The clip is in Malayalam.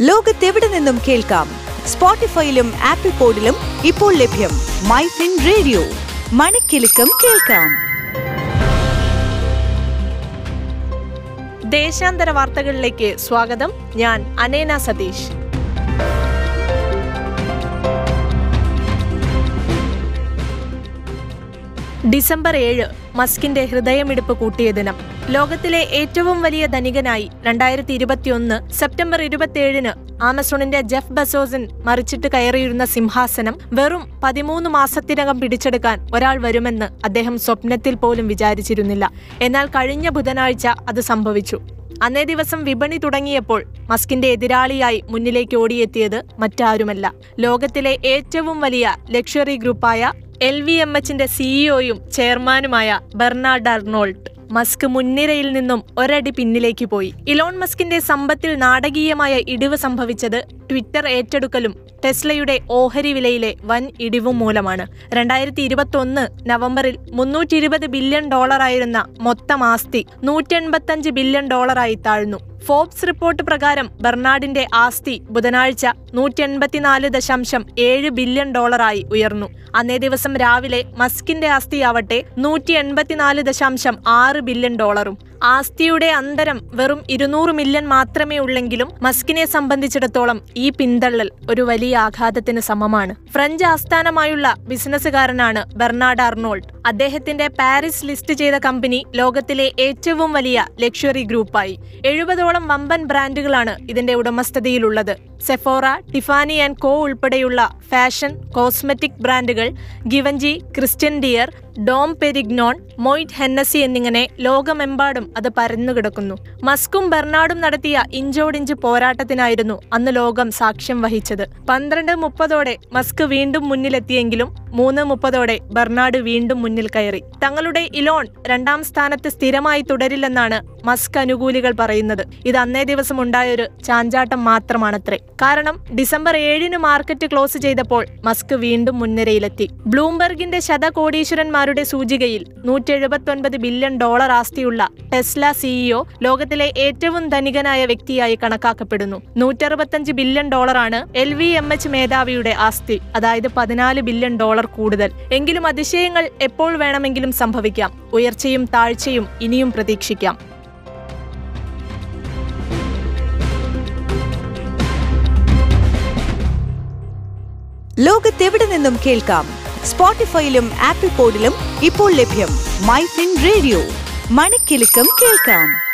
ലോകത്തെവിടെ നിന്നും കേൾക്കാം? സ്പോട്ടിഫൈയിലും ആപ്പിൾ പോഡിലും ഇപ്പോൾ ലഭ്യം മൈ ഫിൻ റേഡിയോ. മണിക്കെലക്കം കേൾക്കാം. ദേശാന്തര വാർത്തകളിലേക്ക് സ്വാഗതം. ഞാൻ അനേന സതീഷ്. ഡിസംബർ ഏഴ് മസ്കിന്റെ ഹൃദയമിടിപ്പ് കൂട്ടിയ ദിനം. ലോകത്തിലെ ഏറ്റവും വലിയ ധനികനായി രണ്ടായിരത്തി ഇരുപത്തിയൊന്ന് സെപ്റ്റംബർ ഇരുപത്തിയേഴിന് ആമസോണിന്റെ ജെഫ് ബസോസൻ മറിച്ചിട്ട് കയറിയിരുന്ന സിംഹാസനം വെറും പതിമൂന്ന് മാസത്തിനകം പിടിച്ചെടുക്കാൻ ഒരാൾ വരുമെന്ന് അദ്ദേഹം സ്വപ്നത്തിൽ പോലും വിചാരിച്ചിരുന്നില്ല. എന്നാൽ കഴിഞ്ഞ ബുധനാഴ്ച അത് സംഭവിച്ചു. അന്നേ ദിവസം വിപണി തുടങ്ങിയപ്പോൾ മസ്കിന്റെ എതിരാളിയായി മുന്നിലേക്ക് ഓടിയെത്തിയത് മറ്റാരുമല്ല. ലോകത്തിലെ ഏറ്റവും വലിയ ലക്ഷറി ഗ്രൂപ്പായ എൽ വി എം എച്ചിന്റെ സിഇഒയും ചെയർമാനുമായ ബെർണാഡ് അർണോൾട്ട് മസ്ക് മുൻനിരയിൽ നിന്നും ഒരടി പിന്നിലേക്ക് പോയി. ഇലോൺ മസ്കിന്റെ സമ്പത്തിൽ നാടകീയമായ ഇടിവ് സംഭവിച്ചത് ട്വിറ്റർ ഏറ്റെടുക്കലും ടെസ്ലയുടെ ഓഹരി വിലയിലെ വൻ ഇടിവും മൂലമാണ്. രണ്ടായിരത്തി ഇരുപത്തി ഒന്ന് നവംബറിൽ മുന്നൂറ്റി ഇരുപത് ബില്യൺ ഡോളറായിരുന്ന മൊത്തം ആസ്തി നൂറ്റി എൺപത്തഞ്ച് ബില്യൺ ഡോളറായി താഴ്ന്നു. ഫോബ്സ് റിപ്പോർട്ട് പ്രകാരം ബെർണാഡിന്റെ ആസ്തി ബുധനാഴ്ച നൂറ്റി എൺപത്തിനാല് ദശാംശം ഏഴ് ബില്യൺ ഡോളറായി ഉയർന്നു. അന്നേ ദിവസം രാവിലെ മസ്കിന്റെ ആസ്തിയാവട്ടെ നൂറ്റി എൺപത്തിനാല് ദശാംശം ആറ് ബില്യൺ ഡോളറും. ആസ്തിയുടെ അന്തരം വെറും ഇരുന്നൂറ് മില്യൺ മാത്രമേ ഉള്ളെങ്കിലും മസ്കിനെ സംബന്ധിച്ചിടത്തോളം ഈ പിന്തള്ളൽ ഒരു വലിയ ആഘാതത്തിന് സമമാണ്. ഫ്രഞ്ച് ആസ്ഥാനമായുള്ള ബിസിനസ്സുകാരനാണ് ബെർണാഡ് അർണോൾഡ്. അദ്ദേഹത്തിന്റെ പാരീസ് ലിസ്റ്റ് ചെയ്ത കമ്പനി ലോകത്തിലെ ഏറ്റവും വലിയ ലക്ഷറി ഗ്രൂപ്പായി. എഴുപതോളം വമ്പൻ ബ്രാൻഡുകളാണ് ഇതിന്റെ ഉടമസ്ഥതയിലുള്ളത്. സെഫോറ ടിഫാനി ആൻഡ് കോ ഉൾപ്പെടെയുള്ള ഫാഷൻ കോസ്മെറ്റിക് ബ്രാൻഡുകൾ Givenchy Christian Dior Dom Perignon Moet Hennessy എന്നിങ്ങനെ ലോകമെമ്പാടും അത് പരന്നുകിടക്കുന്നു മസ്കും ബെർണാഡും നടത്തിയ ഇഞ്ചോടിഞ്ച് പോരാട്ടത്തിനായിരുന്നു അന്ന് ലോകം സാക്ഷ്യം വഹിച്ചത്. പന്ത്രണ്ട് മുപ്പതോടെ മസ്ക് വീണ്ടും മുന്നിലെത്തിയെങ്കിലും മൂന്ന് മുപ്പതോടെ ബെർണാഡ് വീണ്ടും മുന്നിൽ കയറി. തങ്ങളുടെ ഇലോൺ രണ്ടാം സ്ഥാനത്ത് സ്ഥിരമായി തുടരില്ലെന്നാണ് മസ്ക് അനുകൂലികൾ പറയുന്നത്. ഇത് അന്നേ ദിവസം ഉണ്ടായൊരു ചാഞ്ചാട്ടം മാത്രമാണത്രേ. കാരണം ഡിസംബർ ഏഴിന് മാർക്കറ്റ് ക്ലോസ് ചെയ്തപ്പോൾ മസ്ക് വീണ്ടും മുൻനിരയിലെത്തി. ബ്ലൂംബെർഗിന്റെ ശതകോടീശ്വരന്മാരുടെ സൂചികയിൽ നൂറ്റി എഴുപത്തൊൻപത് ബില്യൺ ഡോളർ ആസ്തിയുള്ള ടെസ്ല സിഇഒ ലോകത്തിലെ ഏറ്റവും ധനികനായ വ്യക്തിയായി കണക്കാക്കപ്പെടുന്നു. നൂറ്ററുപത്തഞ്ച് ബില്യൺ ഡോളറാണ് എൽ വി എം എച്ച് മേധാവിയുടെ ആസ്തി. അതായത് പതിനാല് ബില്യൺ ഡോളർ കൂടുതൽ. എങ്കിലും അതിശയങ്ങൾ എപ്പോൾ വേണമെങ്കിലും സംഭവിക്കാം. ഉയർച്ചയും താഴ്ചയും ഇനിയും പ്രതീക്ഷിക്കാം. ലോകത്തെവിടെ നിന്നും കേൾക്കാം? സ്പോട്ടിഫൈയിലും ആപ്പിൾ പോഡിലും ഇപ്പോൾ ലഭ്യം മൈ ഫിൻ റേഡിയോ. മണിക്കെലക്കം കേൾക്കാം.